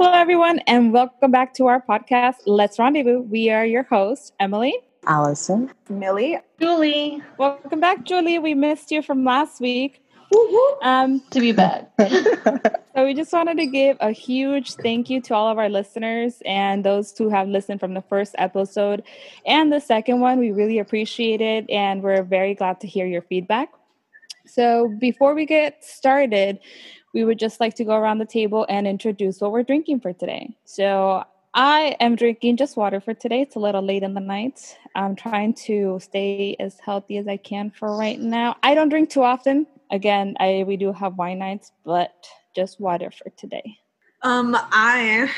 Hello, everyone, and welcome back to our podcast, Let's Rendezvous. We are your hosts, Emily, Allison, Millie, Julie. Welcome back, Julie. We missed you from last week. Um, to be back. so we just wanted to give a huge thank you to all of our listeners and those who have listened from the first episode and the second one. We really appreciate it, and we're very glad to hear your feedback. So before we get started, we would just like to go around the table and introduce what we're drinking for today. So I am drinking just water for today. It's a little late in the night. I'm trying to stay as healthy as I can for right now. I don't drink too often. Again, I we do have wine nights, but just water for today. Um, I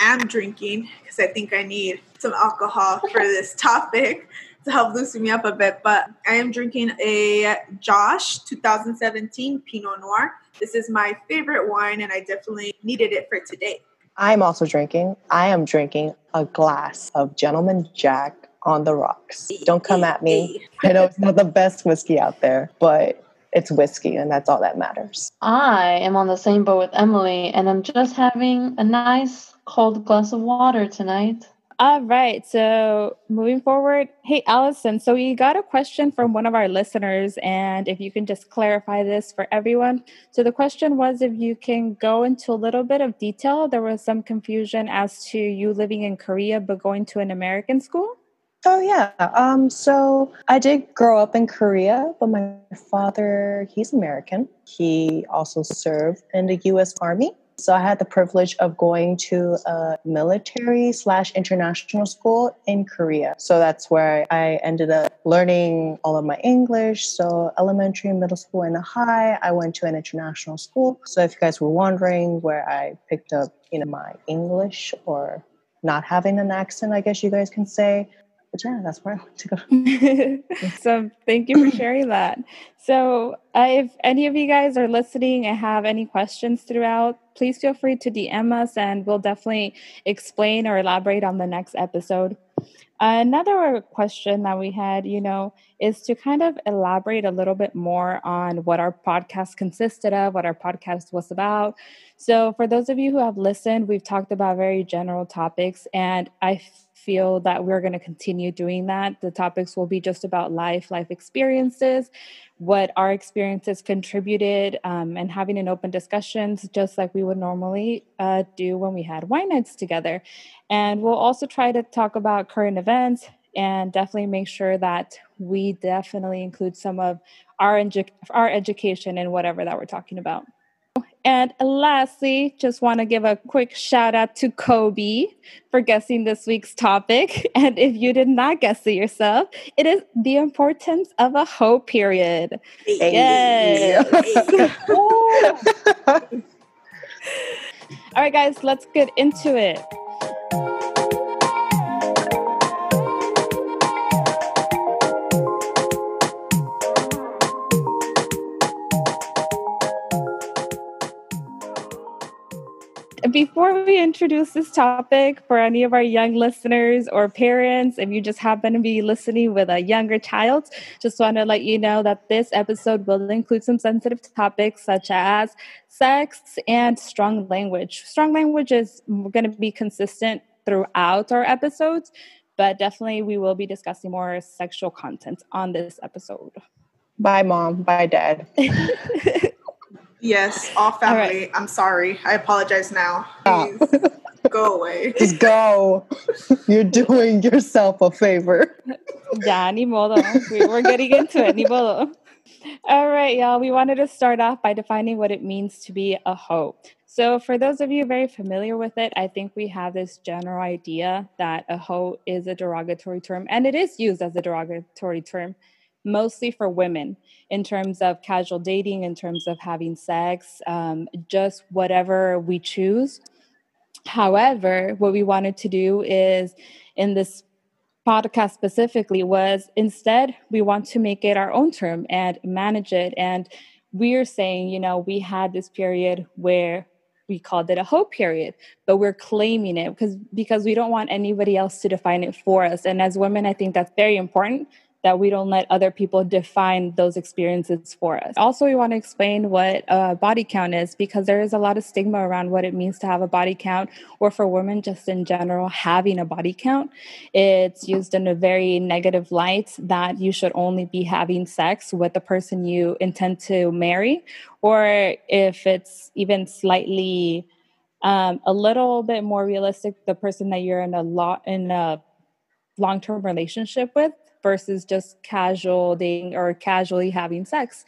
am drinking because I think I need some alcohol for this topic to help loosen me up a bit. But I am drinking a Josh 2017 Pinot Noir. This is my favorite wine, and I definitely needed it for today. I'm also drinking. I am drinking a glass of Gentleman Jack on the rocks. Don't come at me. I know it's not the best whiskey out there, but it's whiskey, and that's all that matters. I am on the same boat with Emily, and I'm just having a nice cold glass of water tonight. All right. So moving forward, hey, Allison. So we got a question from one of our listeners, and if you can just clarify this for everyone. So the question was if you can go into a little bit of detail. There was some confusion as to you living in Korea but going to an American school. Oh yeah. Um, so I did grow up in Korea, but my father, he's American. He also served in the US Army. So I had the privilege of going to a military slash international school in Korea. So that's where I ended up learning all of my English. So elementary, middle school, and high, I went to an international school. So if you guys were wondering where I picked up, you know, my English or not having an accent, I guess you guys can say, but yeah, that's where I want to go. so thank you for sharing that. So uh, if any of you guys are listening and have any questions throughout, please feel free to DM us and we'll definitely explain or elaborate on the next episode. Another question that we had, you know, is to kind of elaborate a little bit more on what our podcast consisted of, what our podcast was about. So, for those of you who have listened, we've talked about very general topics, and I feel that we're going to continue doing that. The topics will be just about life, life experiences, what our experiences contributed, um, and having an open discussions, just like we would normally uh, do when we had wine nights together. And we'll also try to talk about current events and definitely make sure that we definitely include some of our, edu- our education in whatever that we're talking about. And lastly, just want to give a quick shout out to Kobe for guessing this week's topic. And if you did not guess it yourself, it is the importance of a hoe period. Hey. Yes. All right, guys, let's get into it. Before we introduce this topic for any of our young listeners or parents, if you just happen to be listening with a younger child, just want to let you know that this episode will include some sensitive topics such as sex and strong language. Strong language is going to be consistent throughout our episodes, but definitely we will be discussing more sexual content on this episode. Bye, mom. Bye, dad. Yes, all family. All right. I'm sorry. I apologize now. Ah. Please go away. Just go. You're doing yourself a favor. Yeah, ni modo. We're getting into it. Ni modo. All right, y'all. We wanted to start off by defining what it means to be a hoe. So, for those of you very familiar with it, I think we have this general idea that a hoe is a derogatory term, and it is used as a derogatory term mostly for women in terms of casual dating, in terms of having sex, um, just whatever we choose. However, what we wanted to do is in this podcast specifically was instead we want to make it our own term and manage it and we're saying you know we had this period where we called it a hoe period but we're claiming it because because we don't want anybody else to define it for us and as women i think that's very important that we don't let other people define those experiences for us. Also, we want to explain what a body count is because there is a lot of stigma around what it means to have a body count, or for women just in general having a body count. It's used in a very negative light that you should only be having sex with the person you intend to marry, or if it's even slightly um, a little bit more realistic, the person that you're in a lot in a long-term relationship with versus just casual dating or casually having sex.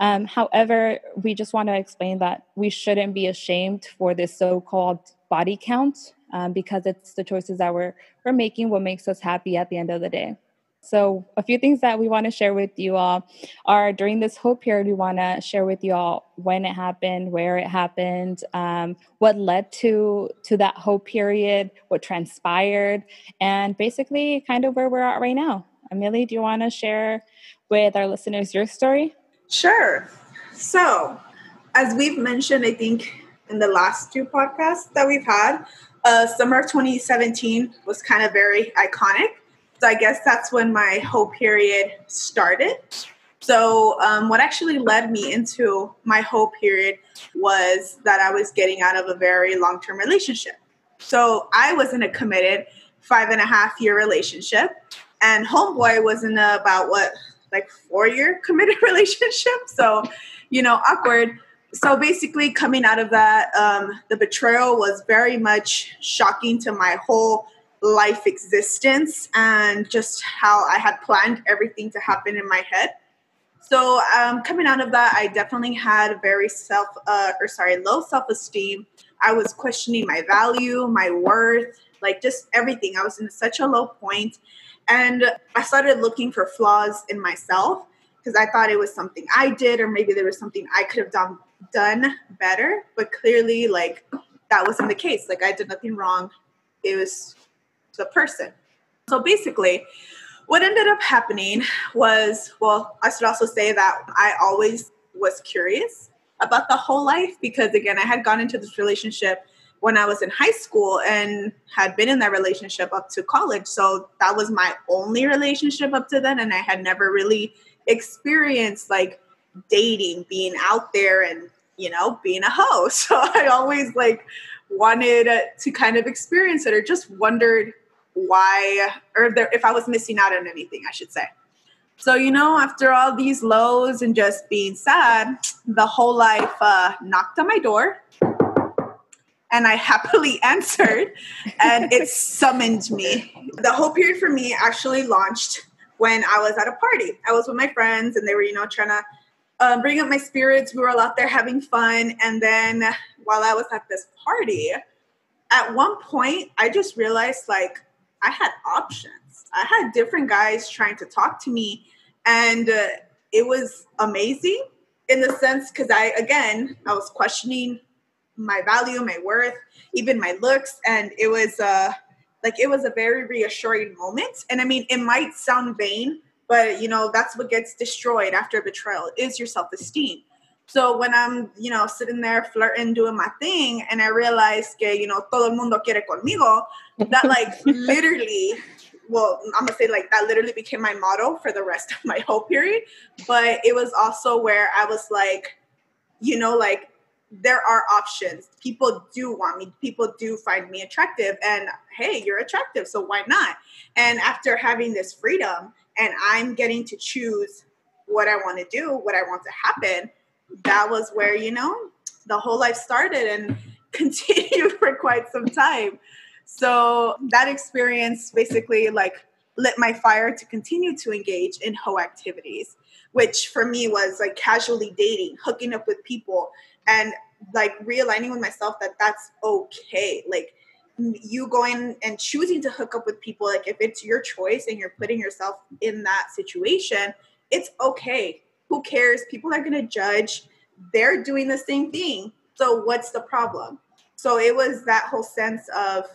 Um, however, we just want to explain that we shouldn't be ashamed for this so-called body count um, because it's the choices that we're we're making what makes us happy at the end of the day. So, a few things that we want to share with you all are during this whole period, we want to share with you all when it happened, where it happened, um, what led to to that whole period, what transpired, and basically kind of where we're at right now. Amelie, do you want to share with our listeners your story? Sure. So, as we've mentioned, I think in the last two podcasts that we've had, uh, summer of 2017 was kind of very iconic so I guess that's when my hoe period started. So, um, what actually led me into my hoe period was that I was getting out of a very long term relationship. So, I was in a committed five and a half year relationship, and Homeboy was in a, about what, like four year committed relationship. So, you know, awkward. So, basically, coming out of that, um, the betrayal was very much shocking to my whole life existence and just how I had planned everything to happen in my head. So um, coming out of that, I definitely had very self, uh, or sorry, low self esteem. I was questioning my value, my worth, like just everything. I was in such a low point, and I started looking for flaws in myself because I thought it was something I did, or maybe there was something I could have done done better. But clearly, like that wasn't the case. Like I did nothing wrong. It was the person. So basically, what ended up happening was well, I should also say that I always was curious about the whole life because, again, I had gone into this relationship when I was in high school and had been in that relationship up to college. So that was my only relationship up to then. And I had never really experienced like dating, being out there and, you know, being a hoe. So I always like wanted to kind of experience it or just wondered why or if, there, if I was missing out on anything, I should say. So, you know, after all these lows and just being sad, the whole life uh, knocked on my door and I happily answered and it summoned me. The hoe period for me actually launched when I was at a party. I was with my friends and they were, you know, trying to um, bring up my spirits. We were all out there having fun. And then while I was at this party, at one point, I just realized like, I had options. I had different guys trying to talk to me, and uh, it was amazing in the sense because I, again, I was questioning my value, my worth, even my looks, and it was uh, like it was a very reassuring moment. And I mean, it might sound vain, but you know that's what gets destroyed after betrayal is your self esteem. So when I'm, you know, sitting there flirting, doing my thing, and I realize que, you know, todo el mundo quiere conmigo, that like literally, well, I'm gonna say like that literally became my motto for the rest of my hoe period. But it was also where I was like, you know, like there are options. People do want me. People do find me attractive. And hey, you're attractive, so why not? And after having this freedom and I'm getting to choose what I want to do, what I want to happen that was where, you know, the whole life started and continued for quite some time. So that experience basically like lit my fire to continue to engage in hoe activities, which for me was like casually dating, hooking up with people, and like realigning with myself that that's okay. Like you going and choosing to hook up with people, like if it's your choice and you're putting yourself in that situation, it's okay who cares? People are going to judge. They're doing the same thing. So what's the problem? So it was that whole sense of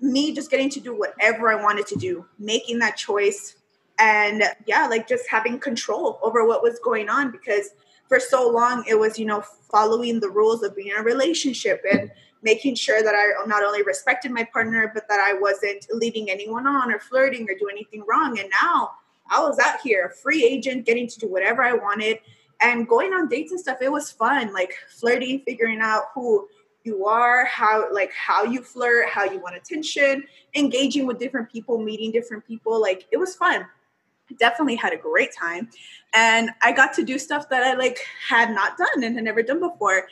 me just getting to do whatever I wanted to do, making that choice. And yeah, like just having control over what was going on because for so long it was, you know, following the rules of being in a relationship and making sure that I not only respected my partner, but that I wasn't leading anyone on or flirting or doing anything wrong. And now I was out here, a free agent, getting to do whatever I wanted and going on dates and stuff. It was fun, like flirting, figuring out who you are, how like how you flirt, how you want attention, engaging with different people, meeting different people. Like it was fun. I definitely had a great time. And I got to do stuff that I like had not done and had never done before.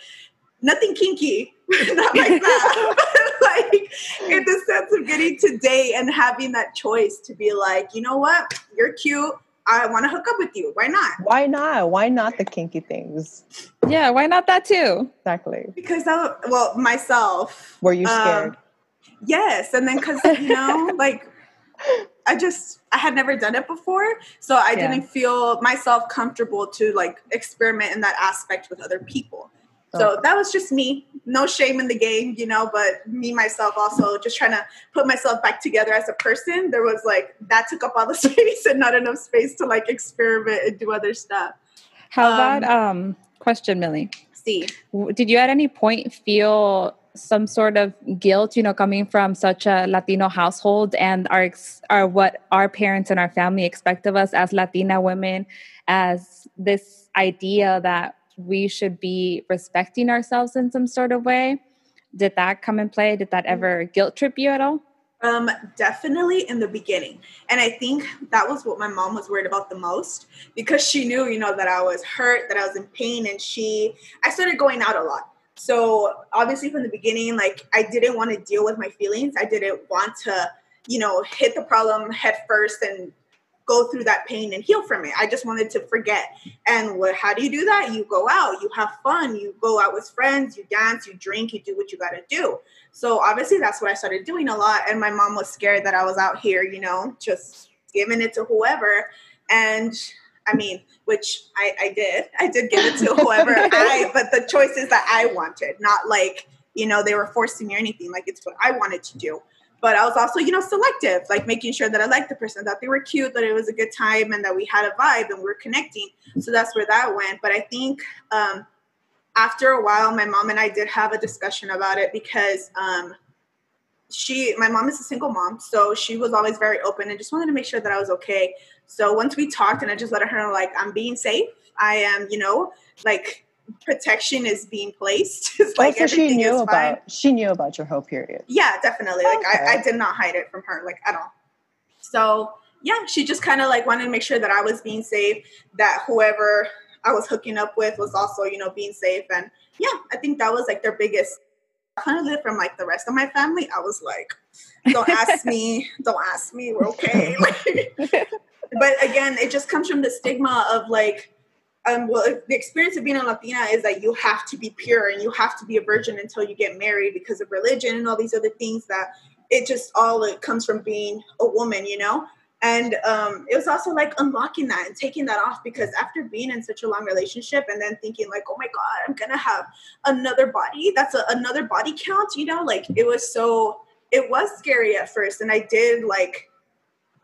Nothing kinky, not like that. but like in the sense of getting to date and having that choice to be like, you know what, you're cute. I want to hook up with you. Why not? Why not? Why not the kinky things? Yeah, why not that too? Exactly. Because I, well, myself. Were you scared? Um, yes, and then because you know, like I just I had never done it before, so I Yeah. didn't feel myself comfortable to like experiment in that aspect with other people. So Okay. that was just me. No shame in the game, you know, but me myself also just trying to put myself back together as a person. There was like that took up all the space and not enough space to like experiment and do other stuff. How Um, about um question, Millie? See, Did you at any point feel some sort of guilt, you know, coming from such a Latino household and our our what our parents and our family expect of us as Latina women, as this idea that we should be respecting ourselves in some sort of way? Did that come in play? Did that ever guilt trip you at all? Um, definitely in the beginning. And I think that was what my mom was worried about the most because she knew, you know, that I was hurt, that I was in pain, and she I started going out a lot. So obviously from the beginning, like I didn't want to deal with my feelings. I didn't want to, you know, hit the problem head first and go through that pain and heal from it. I just wanted to forget. And what, how do you do that? You go out, you have fun, you go out with friends, you dance, you drink, you do what you got to do. So obviously that's what I started doing a lot. And my mom was scared that I was out here, you know, just giving it to whoever. And I mean, which I, I did. I did give it to whoever I, but the choices that I wanted, not like, you know, they were forcing me or anything. Like it's what I wanted to do. But I was also, you know, selective, like making sure that I liked the person, that they were cute, that it was a good time, and that we had a vibe and we were connecting. So that's where that went. But I think um, after a while, my mom and I did have a discussion about it because um, she, my mom is a single mom, so she was always very open and just wanted to make sure that I was okay. So once we talked, and I just let her know, like, I'm being safe. I am, you know, like protection is being placed. It's Like, like so she everything knew is fine. about she knew about your whole period. Yeah, definitely. Like I, I did not hide it from her, like at all. So yeah, she just kind of like wanted to make sure that I was being safe, that whoever I was hooking up with was also, you know, being safe. And yeah, I think that was like their biggest Kind definitely from like the rest of my family. I was like, don't ask me, don't ask me, we're okay. Like, but again, it just comes from the stigma of like, um, well, the experience of being a Latina is that you have to be pure and you have to be a virgin until you get married because of religion and all these other things that it just all it comes from being a woman, you know. And um, it was also like unlocking that and taking that off because after being in such a long relationship and then thinking like, oh my god, I'm gonna have another body. That's a, another body count, you know. Like it was so, it was scary at first, and I did like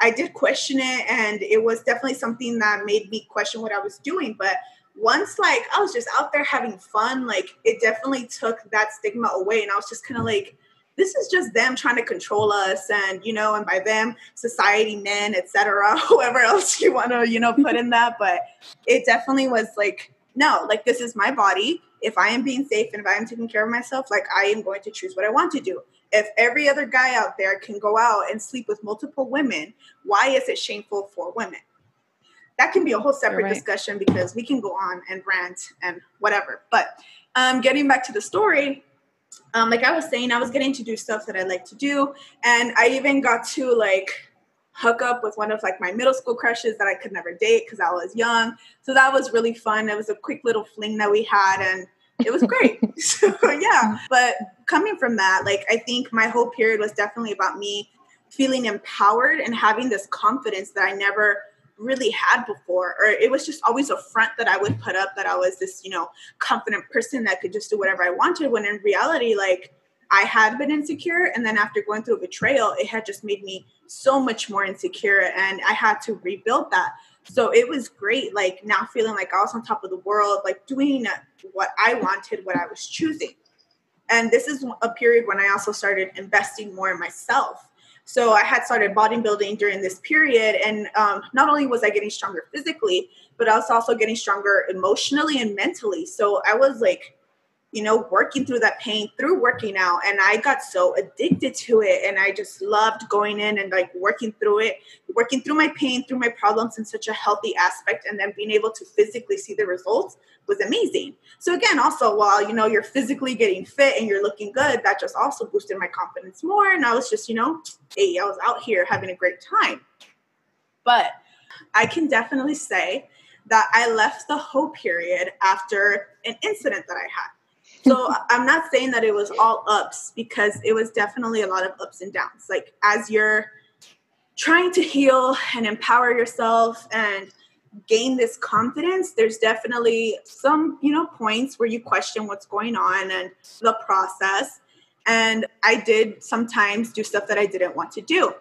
I did question it, and it was definitely something that made me question what I was doing. But once, like, I was just out there having fun, like, it definitely took that stigma away, and I was just kind of like, this is just them trying to control us, and you know, and by them, society, men, etc., whoever else you want to, you know, put in that. But it definitely was like, no, like, this is my body. If I am being safe and if I am taking care of myself, like, I am going to choose what I want to do if every other guy out there can go out and sleep with multiple women, why is it shameful for women? That can be a whole separate right. discussion because we can go on and rant and whatever. But um, getting back to the story, um, like I was saying, I was getting to do stuff that I like to do, and I even got to like hook up with one of like my middle school crushes that I could never date because I was young. So that was really fun. It was a quick little fling that we had, and it was great. so yeah, but coming from that, like I think my hoe period was definitely about me feeling empowered and having this confidence that I never really had before or it was just always a front that I would put up that I was this, you know, confident person that could just do whatever I wanted when in reality like I had been insecure and then after going through a betrayal it had just made me so much more insecure and I had to rebuild that. So it was great like now feeling like I was on top of the world like doing what I wanted, what I was choosing. And this is a period when I also started investing more in myself. So I had started bodybuilding during this period, and um, not only was I getting stronger physically, but I was also getting stronger emotionally and mentally. So I was like you know, working through that pain through working out. And I got so addicted to it. And I just loved going in and like working through it, working through my pain, through my problems in such a healthy aspect. And then being able to physically see the results was amazing. So again, also while, you know, you're physically getting fit and you're looking good, that just also boosted my confidence more. And I was just, you know, hey, I was out here having a great time. But I can definitely say that I left the hoe period after an incident that I had. So I'm not saying that it was all ups because it was definitely a lot of ups and downs. Like as you're trying to heal and empower yourself and gain this confidence, there's definitely some, you know, points where you question what's going on and the process. And I did sometimes do stuff that I didn't want to do.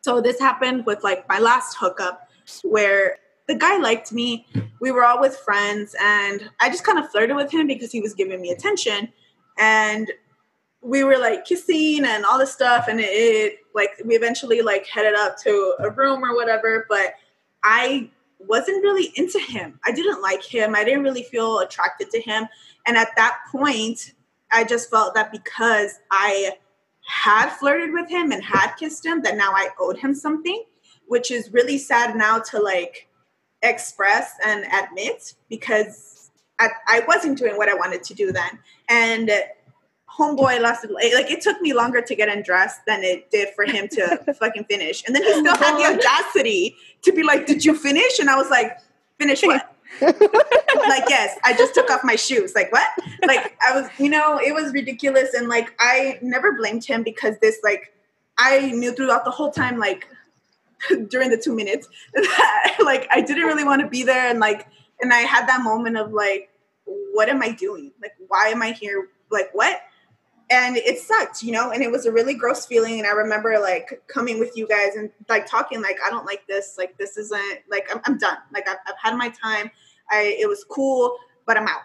So this happened with like my last hookup where the guy liked me. We were all with friends, and I just kind of flirted with him because he was giving me attention. And we were like kissing and all this stuff, and it, it like we eventually like headed up to a room or whatever. But I wasn't really into him. I didn't like him. I didn't really feel attracted to him. And at that point, I just felt that because I had flirted with him and had kissed him, that now I owed him something, which is really sad now to like express and admit because I, I wasn't doing what I wanted to do then. And homeboy lasted like it took me longer to get undressed than it did for him to fucking finish. And then he still had the oh audacity to be like, "Did you finish?" And I was like, "Finish what?" like yes i just took off my shoes like what like i was you know it was ridiculous and like i never blamed him because this like i knew throughout the whole time like during the two minutes like I didn't really want to be there and like and I had that moment of like what am I doing? Like why am I here? Like what? And it sucked, you know, and it was a really gross feeling. And I remember like coming with you guys and like talking, like, I don't like this. Like, this isn't like, I'm, I'm done. Like, I've, I've had my time. I, it was cool, but I'm out.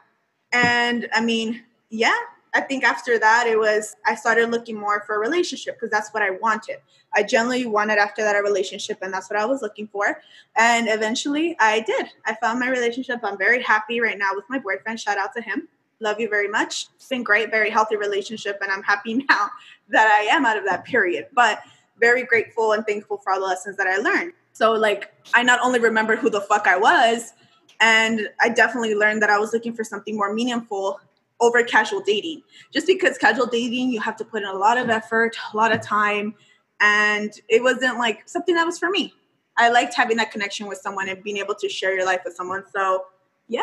And I mean, yeah, I think after that, it was, I started looking more for a relationship because that's what I wanted. I generally wanted after that a relationship, and that's what I was looking for. And eventually, I did. I found my relationship. I'm very happy right now with my boyfriend. Shout out to him. Love you very much. It's been great, very healthy relationship, and I'm happy now that I am out of that period. But very grateful and thankful for all the lessons that I learned. So, like, I not only remembered who the fuck I was, and I definitely learned that I was looking for something more meaningful over casual dating. Just because casual dating, you have to put in a lot of effort, a lot of time, and it wasn't like something that was for me. I liked having that connection with someone and being able to share your life with someone. So, yeah,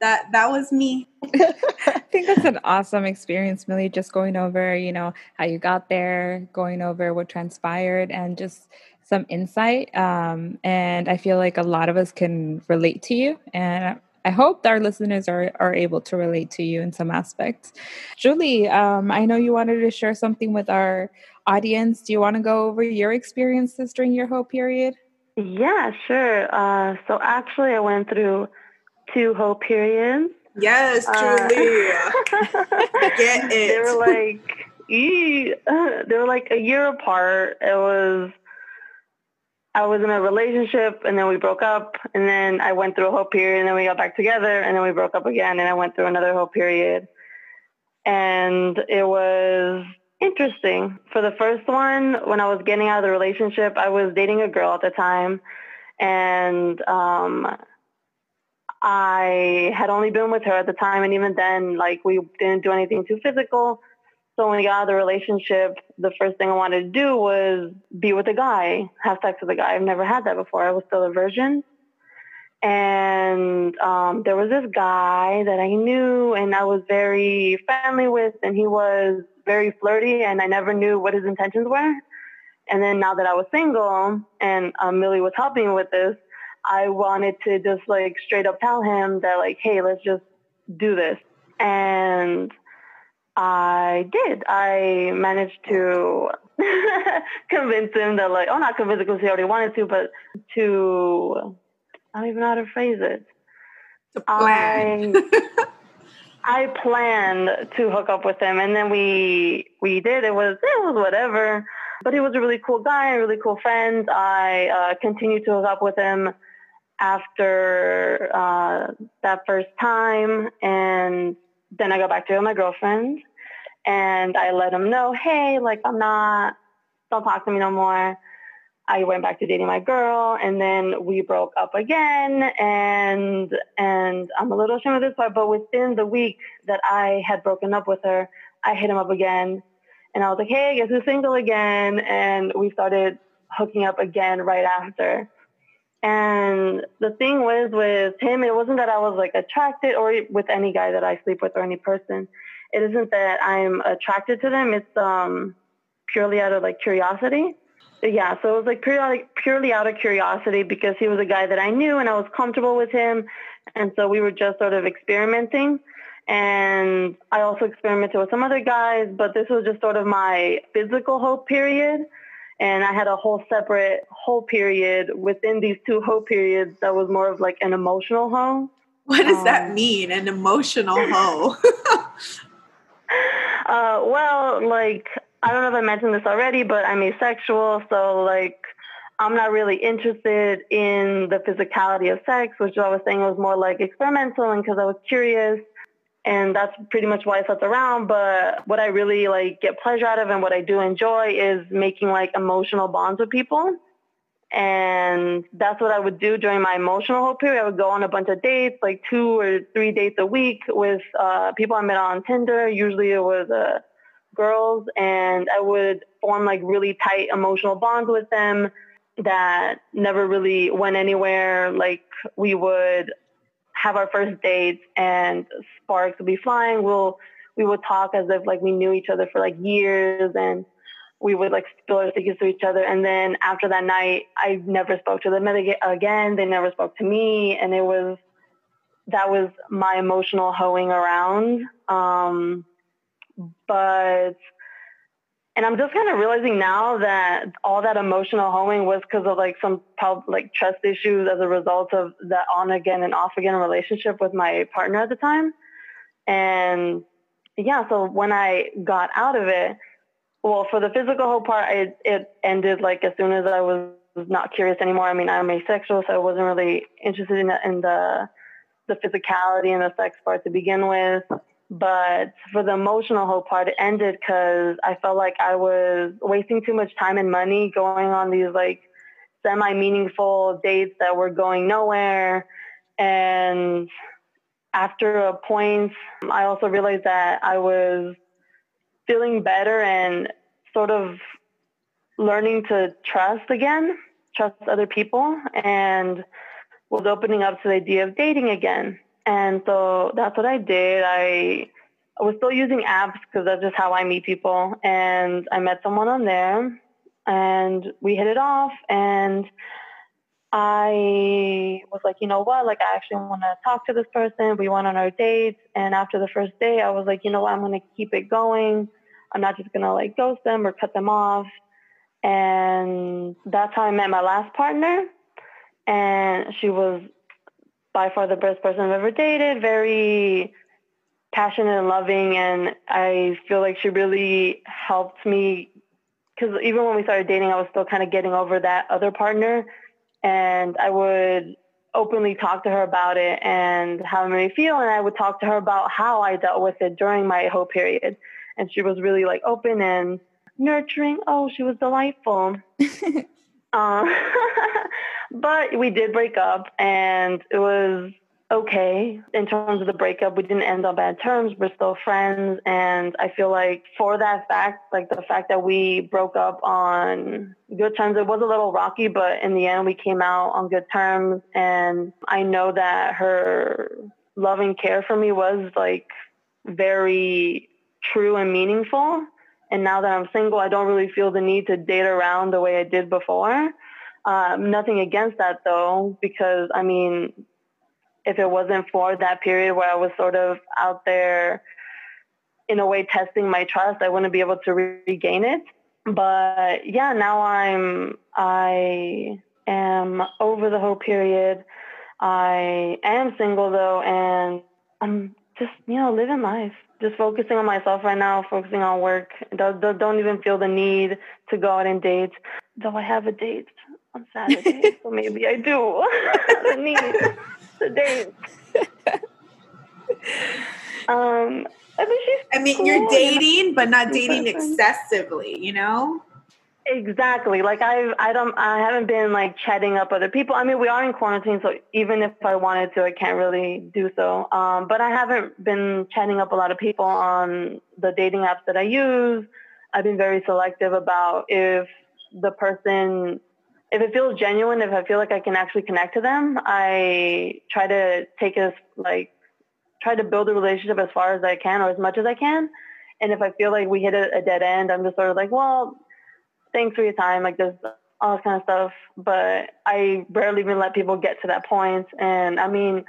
that that was me. I think that's an awesome experience, Millie. Just going over, you know, how you got there, going over what transpired, and just some insight. Um, and I feel like a lot of us can relate to you. And I hope our listeners are, are able to relate to you in some aspects. Julie, um, I know you wanted to share something with our audience. Do you want to go over your experiences during your hoe period? Yeah, sure. Uh, so actually, I went through two hoe periods. Yes, uh, Julie. Uh, Get it. They were like, they were like a year apart. It was I was in a relationship and then we broke up and then I went through a hoe period and then we got back together and then we broke up again and I went through another hoe period. And it was interesting. For the first one, when I was getting out of the relationship, I was dating a girl at the time and um, I had only been with her at the time and even then like we didn't do anything too physical. So when we got out of the relationship, the first thing I wanted to do was be with a guy, have sex with a guy. I've never had that before. I was still a virgin. And um, there was this guy that I knew and I was very friendly with, and he was very flirty, and I never knew what his intentions were. And then now that I was single and um, Millie was helping me with this, I wanted to just like straight up tell him that, like, hey, let's just do this. And I did. I managed to convince him that, like, oh, not convince him because he already wanted to, but to, I don't even know how to phrase it. To plan. I, I planned to hook up with him, and then we we did. It was it was whatever. But he was a really cool guy, a really cool friend. I uh, continued to hook up with him after uh, that first time, and then I go back to my girlfriend, and I let him know, hey, like I'm not, don't talk to me no more. I went back to dating my girl, and then we broke up again. And and I'm a little ashamed of this part, but within the week that I had broken up with her, I hit him up again, and I was like, "Hey, guess who's single again?" And we started hooking up again right after. And the thing was with him, it wasn't that I was like attracted or with any guy that I sleep with or any person. It isn't that I'm attracted to them. It's um purely out of like curiosity yeah, so it was like purely, purely out of curiosity because he was a guy that I knew and I was comfortable with him. And so we were just sort of experimenting. And I also experimented with some other guys, but this was just sort of my physical hope period. And I had a whole separate hoe period within these two hope periods that was more of like an emotional hoe. What does um, that mean, an emotional hoe? uh, well, like I don't know if I mentioned this already, but I'm asexual. So, like, I'm not really interested in the physicality of sex, which I was saying was more like experimental and because I was curious. And that's pretty much why I slept around. But what I really like get pleasure out of and what I do enjoy is making like emotional bonds with people. And that's what I would do during my emotional hoe period. I would go on a bunch of dates, like two or three dates a week with uh, people I met on Tinder. Usually it was a girls and I would form like really tight emotional bonds with them that never really went anywhere. Like we would have our first dates and sparks would be flying. We'll we would talk as if like we knew each other for like years and we would like spill our secrets to each other. And then after that night, I never spoke to them again. They never spoke to me. And it was, that was my emotional hoeing around. Um, but and I'm just kind of realizing now that all that emotional hoeing was because of like some like trust issues as a result of that on again and off again relationship with my partner at the time. And yeah, so when I got out of it, well, for the physical whole part, it, it ended like as soon as I was not curious anymore. I mean, I'm asexual, so I wasn't really interested in the, in the the physicality and the sex part to begin with. But for the emotional whole part, it ended because I felt like I was wasting too much time and money going on these like semi meaningful dates that were going nowhere. And after a point, I also realized that I was feeling better and sort of learning to trust again, trust other people, and was opening up to the idea of dating again. And so that's what I did. I was still using apps because that's just how I meet people. And I met someone on there and we hit it off. And I was like, you know what? Like, I actually want to talk to this person. We went on our dates. And after the first day, I was like, you know what? I'm going to keep it going. I'm not just going to like ghost them or cut them off. And that's how I met my last partner. And she was by far the best person I've ever dated. Very passionate and loving, and I feel like she really helped me because even when we started dating, I was still kind of getting over that other partner, and I would openly talk to her about it and how it made feel, and I would talk to her about how I dealt with it during my hoe period, and she was really like open and nurturing. Oh, she was delightful. uh, But we did break up and it was okay in terms of the breakup. We didn't end on bad terms. We're still friends. And I feel like for that fact, like the fact that we broke up on good terms, it was a little rocky, but in the end, we came out on good terms. And I know that her love and care for me was like very true and meaningful. And now that I'm single, I don't really feel the need to date around the way I did before. Um, nothing against that though, because I mean, if it wasn't for that period where I was sort of out there in a way testing my trust, I wouldn't be able to re- regain it. But yeah, now I'm, I am over the hoe period. I am single though, and I'm just you know living life just focusing on myself right now focusing on work. Don't, don't even feel the need to go out and date. Though i have a date on saturday so maybe i do. The need to date. Um I mean, she's I mean, cool, you're dating, but not dating excessively, you know? Exactly. Like I, I don't, I haven't been like chatting up other people. I mean, we are in quarantine, so even if I wanted to, I can't really do so. Um, but I haven't been chatting up a lot of people on the dating apps that I use. I've been very selective about if the person, if it feels genuine, if I feel like I can actually connect to them, I try to take as like, try to build a relationship as far as I can or as much as I can. And if I feel like we hit a, a dead end, I'm just sort of like, well, thanks for your time. Like there's all this kind of stuff. But I rarely even let people get to that point. And I mean,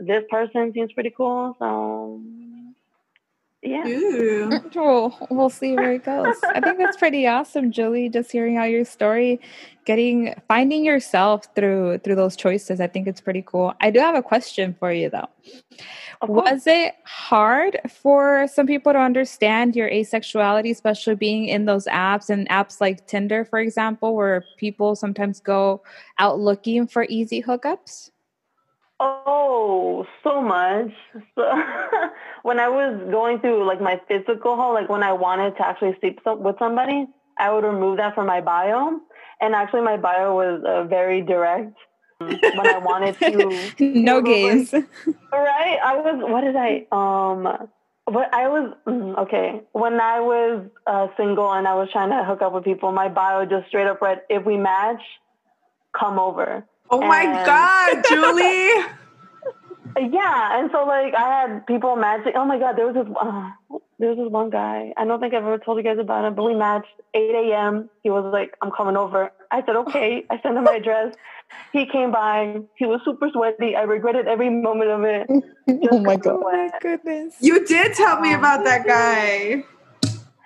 this person seems pretty cool. So yeah. Ooh. We'll, we'll see where it goes. I think that's pretty awesome, Julie. Just hearing out your story, getting finding yourself through through those choices. I think it's pretty cool. I do have a question for you though. Was it hard for some people to understand your asexuality, especially being in those apps and apps like Tinder, for example, where people sometimes go out looking for easy hookups? Oh, so much. So when I was going through like my physical, like when I wanted to actually sleep some, with somebody, I would remove that from my bio. And actually, my bio was uh, very direct. When I wanted to, no games. right? I was. What did I? Um. But I was mm, okay when I was uh, single and I was trying to hook up with people. My bio just straight up read, "If we match, come over." Oh my And- God, Julie. Yeah, and so like I had people matching. Oh my god, there was this uh, there was this one guy. I don't think I've ever told you guys about him, but we matched 8 a.m. He was like, "I'm coming over." I said, "Okay." I sent him my address. He came by. He was super sweaty. I regretted every moment of it. oh my god. Oh my goodness. You did tell me about that guy.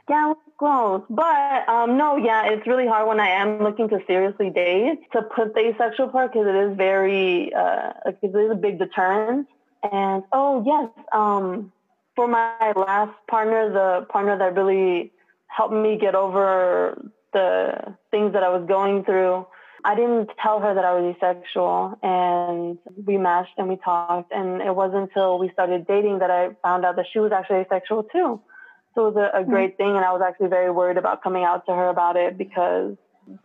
Yeah, it was gross. But um, no, yeah, it's really hard when I am looking to seriously date to put the asexual part because it is very, uh, it is a big deterrent. And oh yes, um, for my last partner, the partner that really helped me get over the things that I was going through. I didn't tell her that I was asexual, and we matched and we talked. And it wasn't until we started dating that I found out that she was actually asexual too. So it was a, a great thing, and I was actually very worried about coming out to her about it because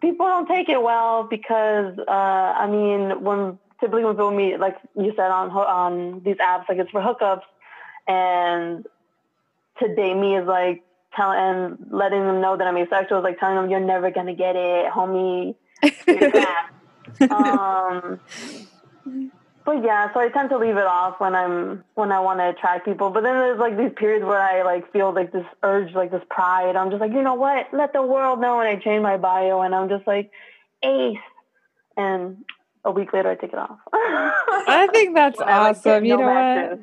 people don't take it well. Because uh, I mean, when typically when people meet, like you said on ho- on these apps, like it's for hookups, and to date me is like telling and letting them know that I'm asexual is like telling them you're never gonna get it, homie. Um, but yeah, so I tend to leave it off when I'm when I want to attract people. But then there's like these periods where I like feel like this urge, like this pride. I'm just like, you know what? Let the world know. And I change my bio, and I'm just like, ace. And a week later, I take it off. I think that's I, like, awesome. You no know what?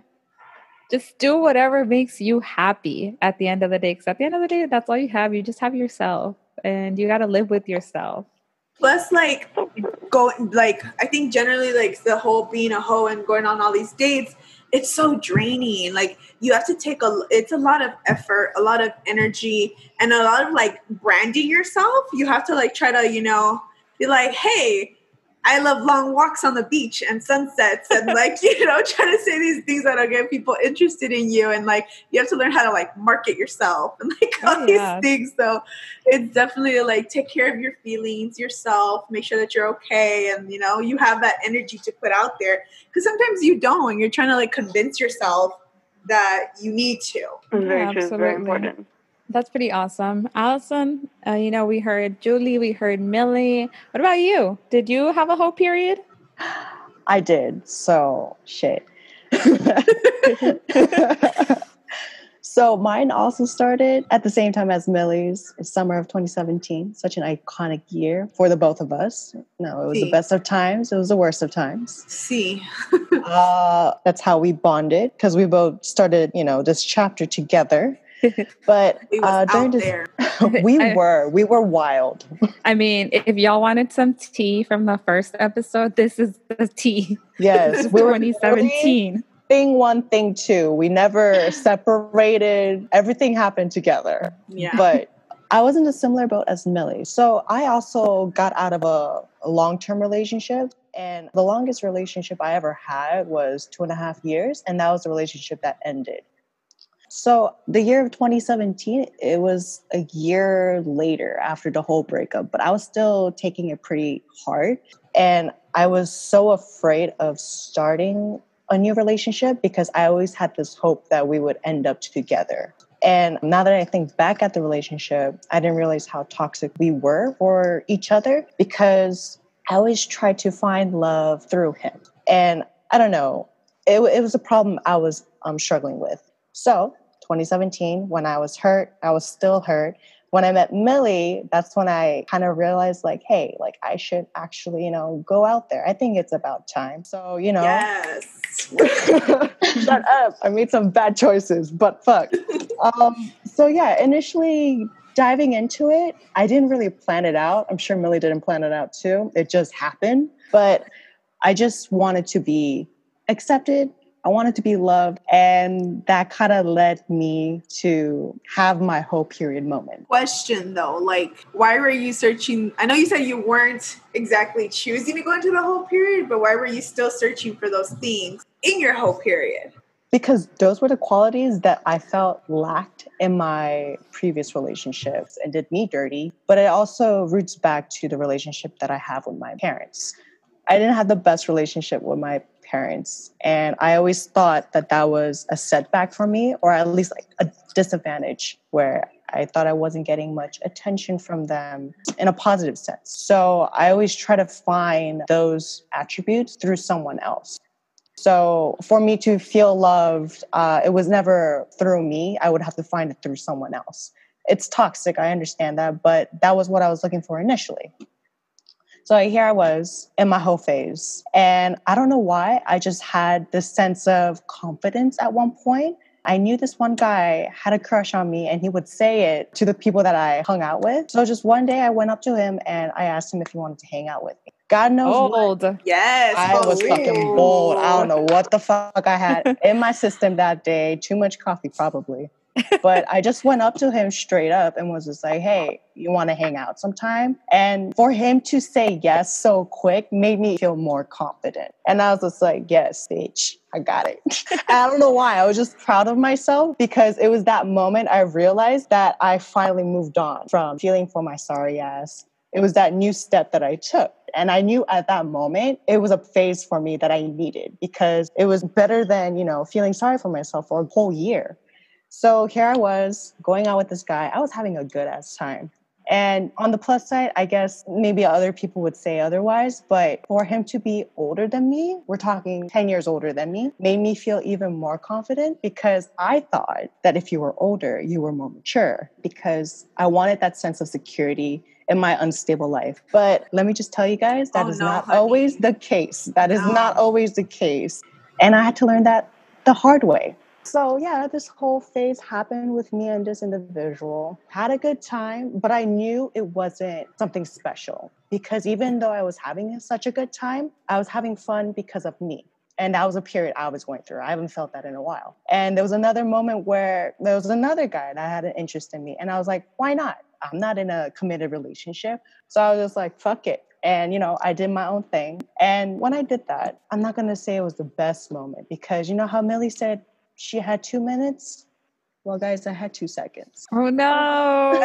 Just do whatever makes you happy at the end of the day. Because at the end of the day, that's all you have. You just have yourself, and you got to live with yourself. Plus, like, going, like, I think generally, like, the whole being a hoe and going on all these dates, it's so draining. Like, you have to take a, it's a lot of effort, a lot of energy, and a lot of, like, branding yourself. You have to, like, try to, you know, be like, hey, I love long walks on the beach and sunsets and like you know trying to say these things that'll get people interested in you and like you have to learn how to like market yourself and like oh, all Oh, these things. So it's definitely like take care of your feelings yourself make sure that you're okay and you know you have that energy to put out there. Because sometimes you don't. You're trying to like convince yourself that you need to. It's very Yeah, true. Very important. That's pretty awesome. Allison, uh, you know, we heard Julie, we heard Millie. What about you? Did you have a hoe period? I did. So shit. so mine also started at the same time as Millie's, summer of 2017. Such an iconic year for the both of us. No, it was See. the best of times. It was the worst of times. see uh, that's how we bonded because we both started, you know, this chapter together. But it was uh, during out this, there we I- were, we were wild. I mean, if y'all wanted some tea from the first episode, this is the tea. Yes, we were 2017. thing one, thing two. We never separated. Everything happened together. Yeah. But I was in a similar boat as Millie. So I also got out of a, a long term relationship. And the longest relationship I ever had was two and a half years. And that was a relationship that ended. So the year of 2017, it was a year later after the whole breakup, but I was still taking it pretty hard. And I was so afraid of starting a new relationship because I always had this hope that we would end up together. And now that I think back at the relationship, I didn't realize how toxic we were for each other because I always tried to find love through him. And I don't know, it, it was a problem I was um, struggling with. So, 2017, when I was hurt, I was still hurt. When I met Millie, that's when I kind of realized, like, hey, like I should actually, you know, go out there. I think it's about time. So, you know, Yes. shut up. I made some bad choices, but fuck. um, so yeah, initially diving into it, I didn't really plan it out. I'm sure Millie didn't plan it out too. It just happened. But I just wanted to be accepted. I wanted to be loved. And that kind of led me to have my hoe period moment. Question though, like, why were you searching? I know you said you weren't exactly choosing to go into the hoe period, but why were you still searching for those things in your hoe period? Because those were the qualities that I felt lacked in my previous relationships and did me dirty. But it also roots back to the relationship that I have with my parents. I didn't have the best relationship with my parents. And I always thought that that was a setback for me, or at least like a disadvantage where I thought I wasn't getting much attention from them in a positive sense. So I always try to find those attributes through someone else. So for me to feel loved, uh, it was never through me. I would have to find it through someone else. It's toxic, I understand that, but that was what I was looking for initially. So here I was in my hoe phase. And I don't know why, I just had this sense of confidence at one point. I knew this one guy had a crush on me and he would say it to the people that I hung out with. So just one day I went up to him and I asked him if he wanted to hang out with me. God knows what Yes. I was holy. fucking bold. I don't know what the fuck I had in my system that day. Too much coffee, probably. But I just went up to him straight up and was just like, hey, you want to hang out sometime? And for him to say yes so quick made me feel more confident. And I was just like, yes, bitch, I got it. I don't know why. I was just proud of myself because it was that moment I realized that I finally moved on from feeling for my sorry ass it was that new step that I took. And I knew at that moment it was a phase for me that I needed because it was better than, you know, feeling sorry for myself for a whole year. So here I was going out with this guy. I was having a good ass time. And on the plus side, I guess maybe other people would say otherwise, but for him to be older than me, we're talking 10 years older than me, made me feel even more confident because I thought that if you were older, you were more mature because I wanted that sense of security in my unstable life. But let me just tell you guys, that Oh, is no, not honey. always the case. That is No. not always the case. And I had to learn that the hard way. So yeah, this whole phase happened with me and this individual. Had a good time, but I knew it wasn't something special because even though I was having such a good time, I was having fun because of me. And that was a period I was going through. I haven't felt that in a while. And there was another moment where there was another guy that had an interest in me. And I was like, why not? I'm not in a committed relationship. So I was just like, fuck it. And, you know, I did my own thing. And when I did that, I'm not going to say it was the best moment because you know how Millie said she had two minutes? Well, guys, I had two seconds. Oh no.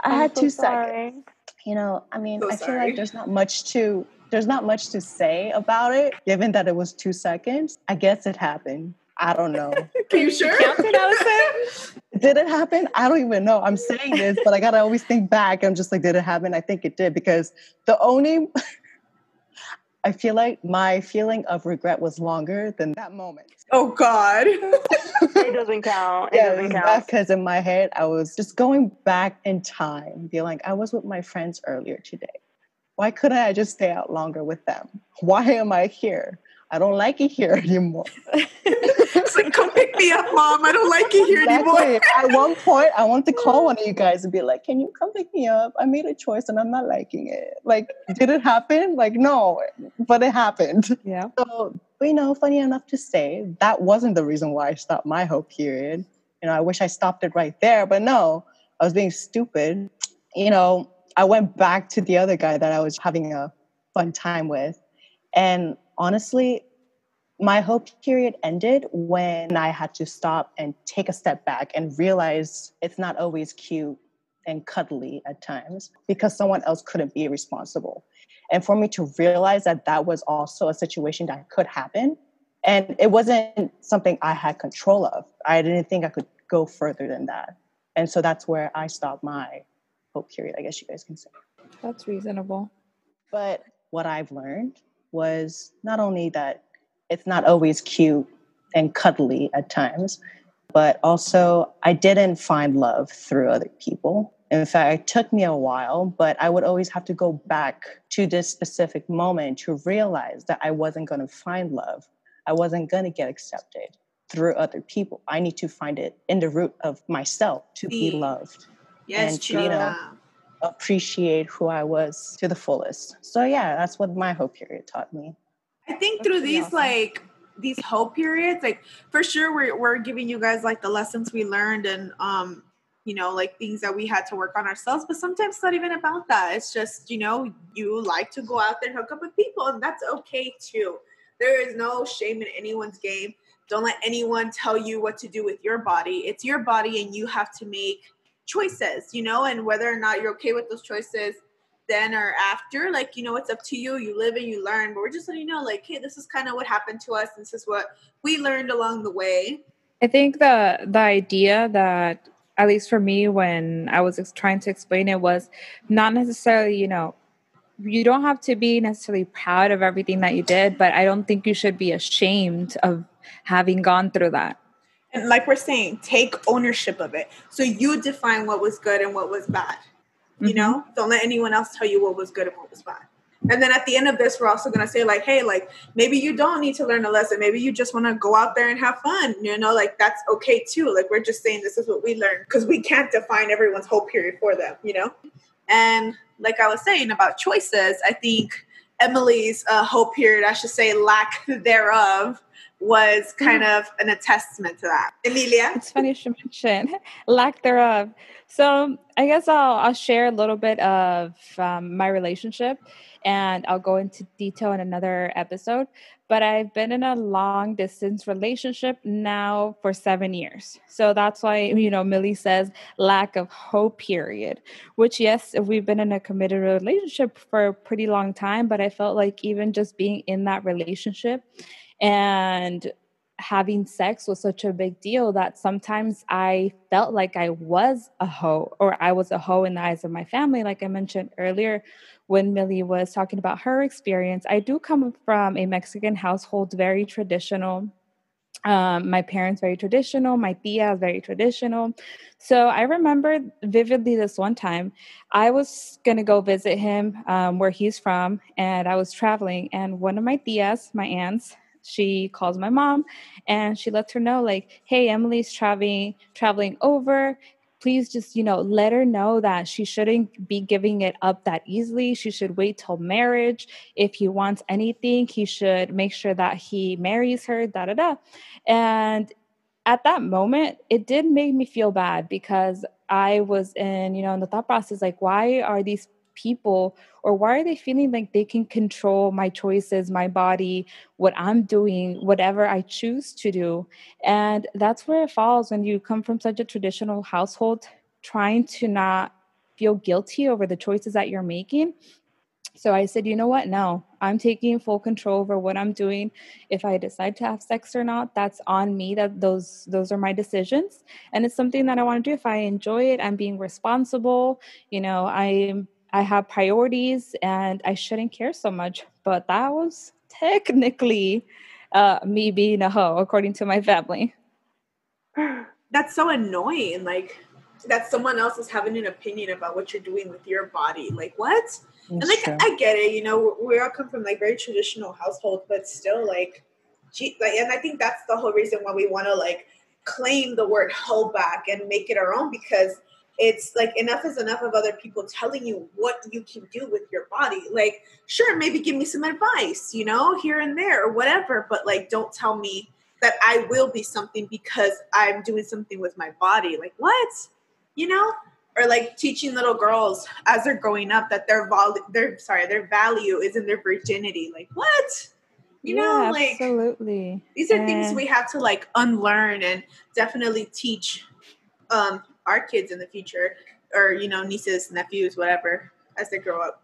I had I'm so two sorry. seconds. You know, I mean, So I feel sorry. like there's not much to there's not much to say about it, given that it was two seconds. I guess it happened. I don't know. Are you sure? Count it, did it happen? I don't even know. I'm saying this, but I gotta always think back. I'm just like, did it happen? I think it did because the only I feel like my feeling of regret was longer than that moment. Oh God. It doesn't count. It doesn't count. because in my head I was just going back in time, being like, I was with my friends earlier today. Why couldn't I just stay out longer with them? Why am I here? I don't like it here anymore. it's like, come pick me up, mom. I don't like it here exactly. anymore. At one point, I want to call one of you guys and be like, can you come pick me up? I made a choice and I'm not liking it. Like, did it happen? Like, no, but it happened. Yeah. So, you know, funny enough to say, that wasn't the reason why I stopped my hoe period. You know, I wish I stopped it right there, but no, I was being stupid. You know, I went back to the other guy that I was having a fun time with. And honestly, my hoe period ended when I had to stop and take a step back and realize it's not always cute and cuddly at times because someone else couldn't be responsible. And for me to realize that that was also a situation that could happen. And it wasn't something I had control of. I didn't think I could go further than that. And so that's where I stopped my hoe period, I guess you guys can say. That's reasonable. But what I've learned was not only that it's not always cute and cuddly at times, but also I didn't find love through other people. In fact, it took me a while, but I would always have to go back to this specific moment to realize that I wasn't going to find love. I wasn't going to get accepted through other people. I need to find it in the root of myself to be loved. Yes, and to, you know, appreciate who I was to the fullest. So yeah, that's what my hoe period taught me. I think through these awesome. like these hoe periods, like for sure we're we're giving you guys like the lessons we learned and um you know like things that we had to work on ourselves but sometimes it's not even about that it's just you know you like to go out there and hook up with people and that's okay too there is no shame in anyone's game don't let anyone tell you what to do with your body it's your body and you have to make choices you know and whether or not you're okay with those choices then or after. Like, you know, it's up to you. You live and you learn. But we're just letting you know, like, hey, this is kind of what happened to us. This is what we learned along the way. I think the the idea that at least for me when I was trying to explain it was not necessarily, you know, you don't have to be necessarily proud of everything that you did, but I don't think you should be ashamed of having gone through that. And like we're saying, take ownership of it. So you define what was good and what was bad. You mm-hmm. know, don't let anyone else tell you what was good and what was bad. And then at the end of this, we're also going to say, like, hey, like, maybe you don't need to learn a lesson. Maybe you just want to go out there and have fun. You know, like, that's okay too. Like, we're just saying this is what we learned because we can't define everyone's hoe period for them, you know? And like I was saying about choices, I think Emily's uh, hoe period, I should say, lack thereof, was kind mm. of an attestment to that. Emilia? It's funny you mention lack thereof. So I guess I'll I'll share a little bit of um, my relationship, and I'll go into detail in another episode. But I've been in a long distance relationship now for seven years. So that's why, you know, Millie says lack of hoe period, which, yes, we've been in a committed relationship for a pretty long time. But I felt like even just being in that relationship and having sex was such a big deal that sometimes I felt like I was a hoe or I was a hoe in the eyes of my family. Like I mentioned earlier, when Millie was talking about her experience, I do come from a Mexican household, very traditional. Um, my parents very traditional, my tia very traditional. So I remember vividly this one time, I was gonna go visit him um, where he's from, and I was traveling, and one of my tias, my aunts, she calls my mom and she lets her know like hey emily's traveling traveling over. Please just you know let her know that she shouldn't be giving it up that easily. She should wait till marriage. If he wants anything he should make sure that he marries her da da da. And at that moment it did make me feel bad because i was in you know in the thought process like why are these people or why are they feeling like they can control my choices my body what i'm doing whatever i choose to do and that's where it falls when you come from such a traditional household trying to not feel guilty over the choices that you're making so I said, you know what? No, I'm taking full control over what I'm doing. If I decide to have sex or not, that's on me. That those those are my decisions, and it's something that I want to do. If I enjoy it, I'm being responsible. You know, I'm I have priorities and I shouldn't care so much. But that was technically uh, me being a hoe, according to my family. That's so annoying. Like that someone else is having an opinion about what you're doing with your body. Like what? That's and like true. I get it, you know, we all come from like very traditional households, but still like like, and I think that's the whole reason why we want to like claim the word hoe back and make it our own because it's like enough is enough of other people telling you what you can do with your body. Like, sure, maybe give me some advice, you know, here and there or whatever, but like, don't tell me that I will be something because I'm doing something with my body. Like, what? You know? Or like teaching little girls as they're growing up that their vol their sorry, their value is in their virginity. Like, what? You yeah, know, like absolutely. These are things we have to like unlearn and definitely teach um our kids in the future or you know nieces nephews whatever as they grow up.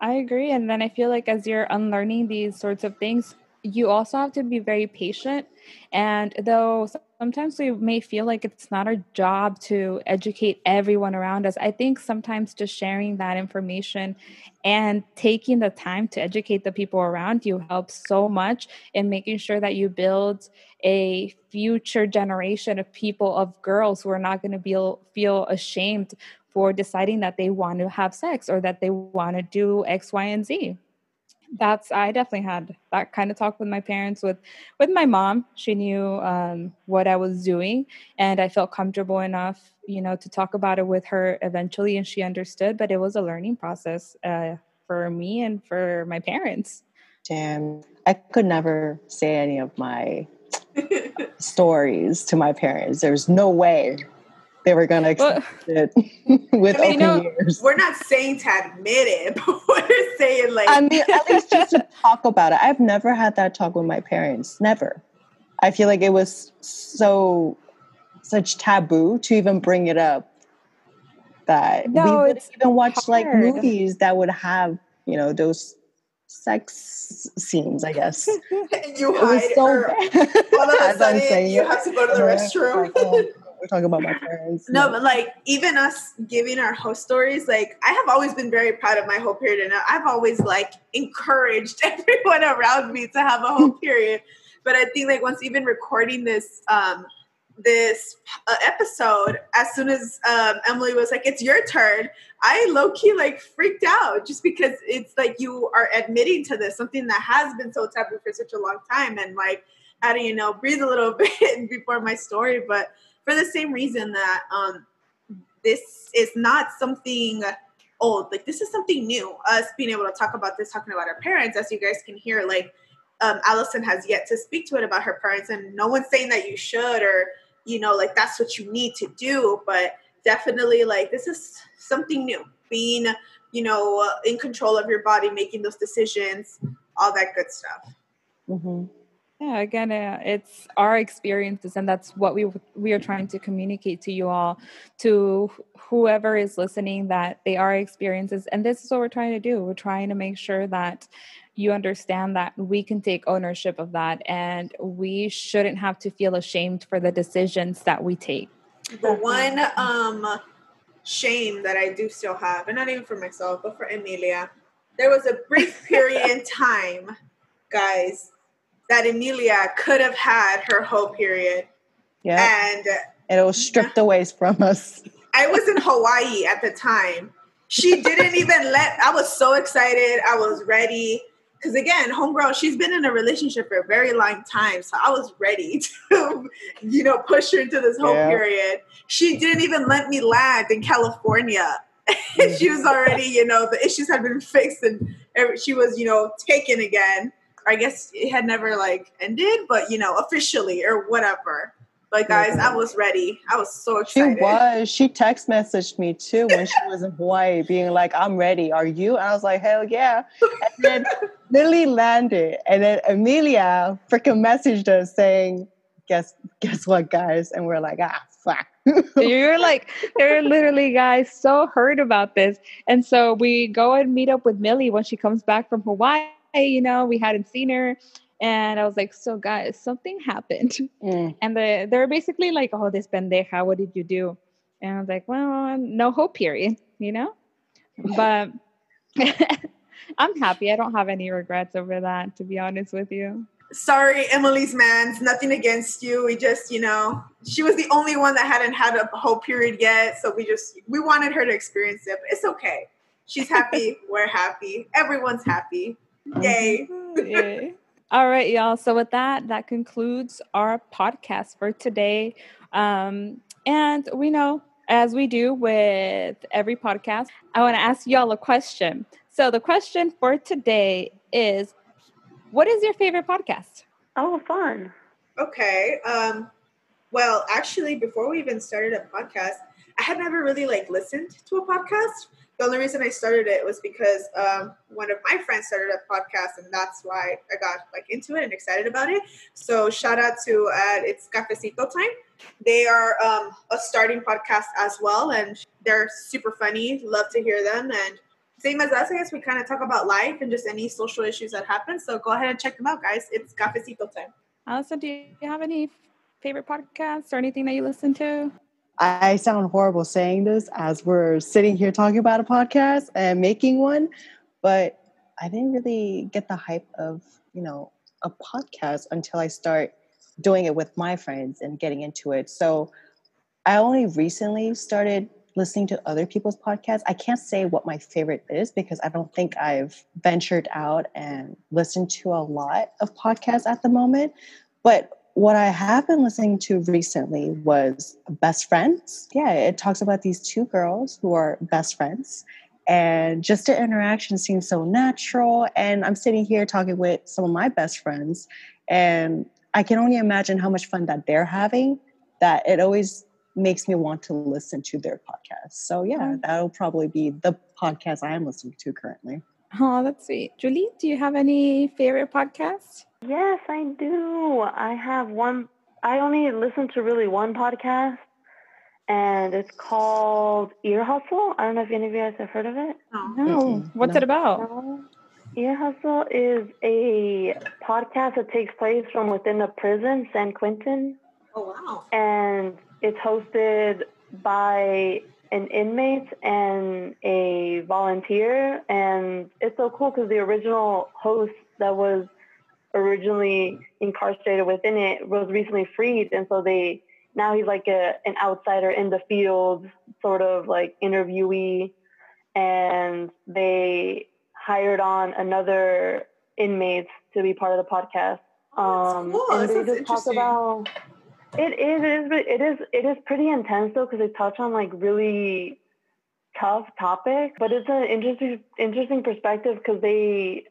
I agree and then i feel like as you're unlearning these sorts of things you also have to be very patient and though sometimes we may feel like it's not our job to educate everyone around us. I think sometimes just sharing that information and taking the time to educate the people around you helps so much in making sure that you build a future generation of people of girls who are not going to be feel ashamed for deciding that they want to have sex or that they want to do x y and z that's i definitely had that kind of talk with my parents with with my mom. She knew um, what i was doing and i felt comfortable enough you know to talk about it with her eventually and she understood but it was a learning process uh, for me and for my parents. Damn. I could never say any of my stories to my parents. There's no way they were going to accept well, it with I mean, open you know, ears. We're not saying to admit it, but we're saying like I mean, at least just to talk about it. I've never had that talk with my parents. Never. I feel like it was so such taboo to even bring it up that no, we wouldn't even watch hard. like movies that would have you know those sex scenes, I guess. you it was so bad. All of a sudden, you have to go to the restroom we're talking about my parents. No, but like even us giving our hoe stories, like I have always been very proud of my hoe period, and I've always like encouraged everyone around me to have a hoe period. But I think like once even recording this um this uh, episode, as soon as um, Emily was like, "It's your turn," I low key like freaked out just because it's like you are admitting to this something that has been so taboo for such a long time, and like how do you know breathe a little bit before my story, but for the same reason that um, this is not something old. Like this is something new. Us being able to talk about this, talking about our parents, as you guys can hear, like um, Allison has yet to speak to it about her parents, and no one's saying that you should or you know like that's what you need to do, but definitely like this is something new. Being you know in control of your body, making those decisions, all that good stuff. Mm-hmm yeah again uh, it's our experiences and that's what we we are trying to communicate to you all to whoever is listening that they are experiences and this is what we're trying to do. We're trying to make sure that you understand that we can take ownership of that and we shouldn't have to feel ashamed for the decisions that we take. The one um shame that i do still have and not even for myself but for emilia there was a brief period in time guys that Emilia could have had her hoe period. Yeah. And, it was stripped away from us. I was in Hawaii at the time. She didn't even let, I was so excited. I was ready. Because again, homegirl, she's been in a relationship for a very long time. So I was ready to, you know, push her into this hoe yeah. period. She didn't even let me land in California. she was already, you know, the issues had been fixed and she was, you know, taken again. I guess it had never like ended, but you know, officially or whatever. But guys, I was ready. I was so excited. She was. She text messaged me too when she was in Hawaii, being like, "I'm ready. Are you?" And I was like, "Hell yeah!" And then Lily landed, and then Amelia freaking messaged us saying, "Guess guess what, guys?" And we're like, "Ah, fuck." You're like, they're literally guys so hurt about this, and so we go and meet up with Millie when she comes back from Hawaii you know, we hadn't seen her. And I was like, so guys, something happened. Mm. And the, they're basically like, oh, this pendeja, what did you do? And I was like, well, no hoe period, you know? But I'm happy. I don't have any regrets over that, to be honest with you. Sorry, Emily's man's nothing against you. We just, you know, she was the only one that hadn't had a hoe period yet. So we just, we wanted her to experience it. But it's okay. She's happy. We're happy. Everyone's happy. Yay. Yay. All right, y'all. So with that, that concludes our podcast for today. Um, and we know, as we do with every podcast, I want to ask y'all a question. So the question for today is, what is your favorite podcast? Oh, fun. Okay. Um, well, actually, before we even started a podcast, I had never really like listened to a podcast the only reason I started it was because um, one of my friends started a podcast, and that's why I got like into it and excited about it. So shout out to uh, it's Cafecito Time. They are um, a starting podcast as well, and they're super funny. Love to hear them. And same as us, I guess we kind of talk about life and just any social issues that happen. So go ahead and check them out, guys. It's Cafecito Time. Allison, do you have any favorite podcasts or anything that you listen to? I sound horrible saying this as we're sitting here talking about a podcast and making one, but I didn't really get the hype of, you know, a podcast until I start doing it with my friends and getting into it. So I only recently started listening to other people's podcasts. I can't say what my favorite is because I don't think I've ventured out and listened to a lot of podcasts at the moment. But what I have been listening to recently was Best Friends. Yeah, it talks about these two girls who are best friends. And just the interaction seems so natural. And I'm sitting here talking with some of my best friends, and I can only imagine how much fun that they're having, that it always makes me want to listen to their podcast. So, yeah, that'll probably be the podcast I am listening to currently. Oh, that's sweet. Julie, do you have any favorite podcasts? Yes, I do. I have one. I only listen to really one podcast, and it's called Ear Hustle. I don't know if any of you guys have heard of it. No. no. What's no. it about? No. Ear Hustle is a podcast that takes place from within a prison, San Quentin. Oh, wow. And it's hosted by an inmate and a volunteer. And it's so cool because the original host that was originally incarcerated within it was recently freed, and so they now he's like a an outsider in the field, sort of like interviewee, and they hired on another inmate to be part of the podcast. Um, cool. and they just talk about it is it is it is it is pretty intense though because they touch on like really tough topics, but it's an interesting interesting perspective because they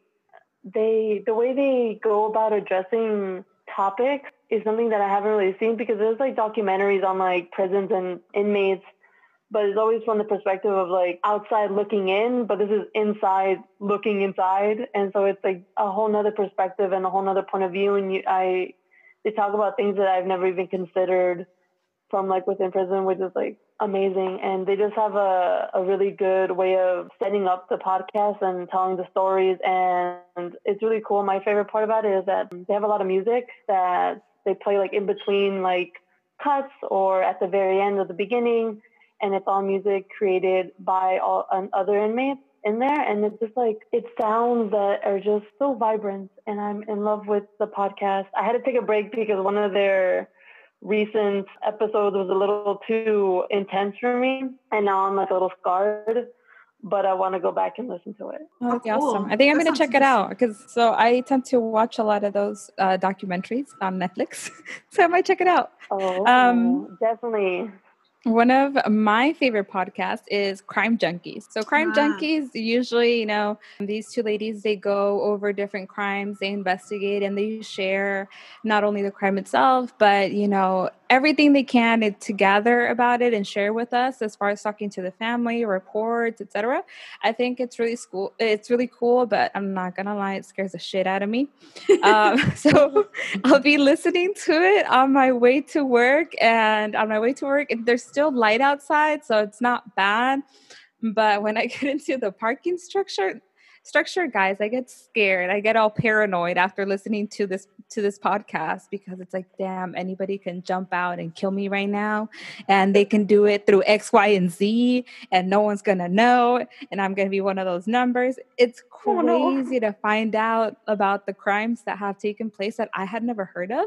they the way they go about addressing topics is something that I haven't really seen because there's like documentaries on like prisons and inmates, but it's always from the perspective of like outside looking in, but this is inside looking inside, and so it's like a whole nother perspective and a whole nother point of view. And you, I, they talk about things that I've never even considered from like within prison, which is like amazing. And they just have a, a really good way of setting up the podcast and telling the stories. And it's really cool. My favorite part about it is that they have a lot of music that they play like in between like cuts or at the very end of the beginning. And it's all music created by all other inmates in there and it's just like it sounds that are just so vibrant and i'm in love with the podcast i had to take a break because one of their recent episode was a little too intense for me, and now I'm like a little scarred. But I want to go back and listen to it. Oh, that's cool. awesome! I think I'm going to check it out because so I tend to watch a lot of those uh, documentaries on Netflix, so I might check it out. Oh, um, definitely. One of my favorite podcasts is Crime Junkies. So, Crime ah. Junkies, usually, you know, these two ladies, they go over different crimes, they investigate, and they share not only the crime itself, but, you know, everything they can to gather about it and share with us as far as talking to the family, reports, etc. I think it's really cool. It's really cool, but I'm not gonna lie, it scares the shit out of me. um, so I'll be listening to it on my way to work, and on my way to work, there's still light outside, so it's not bad. But when I get into the parking structure, structure guys i get scared. I get all paranoid after listening to this to this podcast because it's like damn anybody can jump out and kill me right now. And they can do it through x y and z and no one's gonna know and i'm gonna be one of those numbers. It's crazy to find out about the crimes that have taken place that i had never heard of.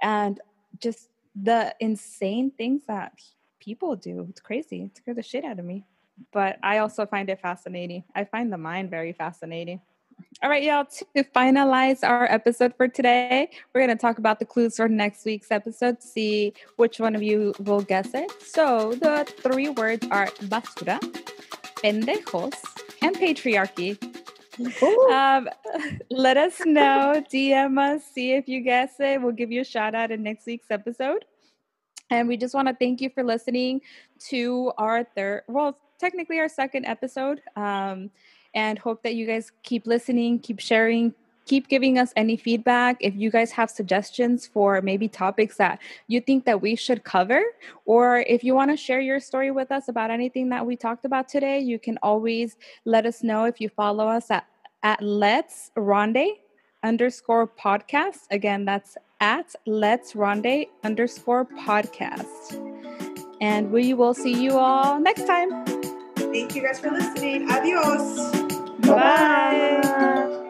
And just the insane things that people do. It's crazy. It scared the shit out of me but I also find it fascinating. I find the mind very fascinating. All right, y'all, to finalize our episode for today, we're going to talk about the clues for next week's episode, see which one of you will guess it. So the three words are basura, pendejos, and patriarchy. Um, let us know, DM us, see if you guess it. We'll give you a shout out in next week's episode. And we just want to thank you for listening to our third, well, technically our second episode. Um, and hope that you guys keep listening, keep sharing, keep giving us any feedback. If you guys have suggestions for maybe topics that you think that we should cover or if you want to share your story with us about anything that we talked about today you can always let us know if you follow us at at let's rende underscore podcast. Again that's at let's rende underscore podcast. And we will see you all next time Thank you guys for listening. Adios. Bye.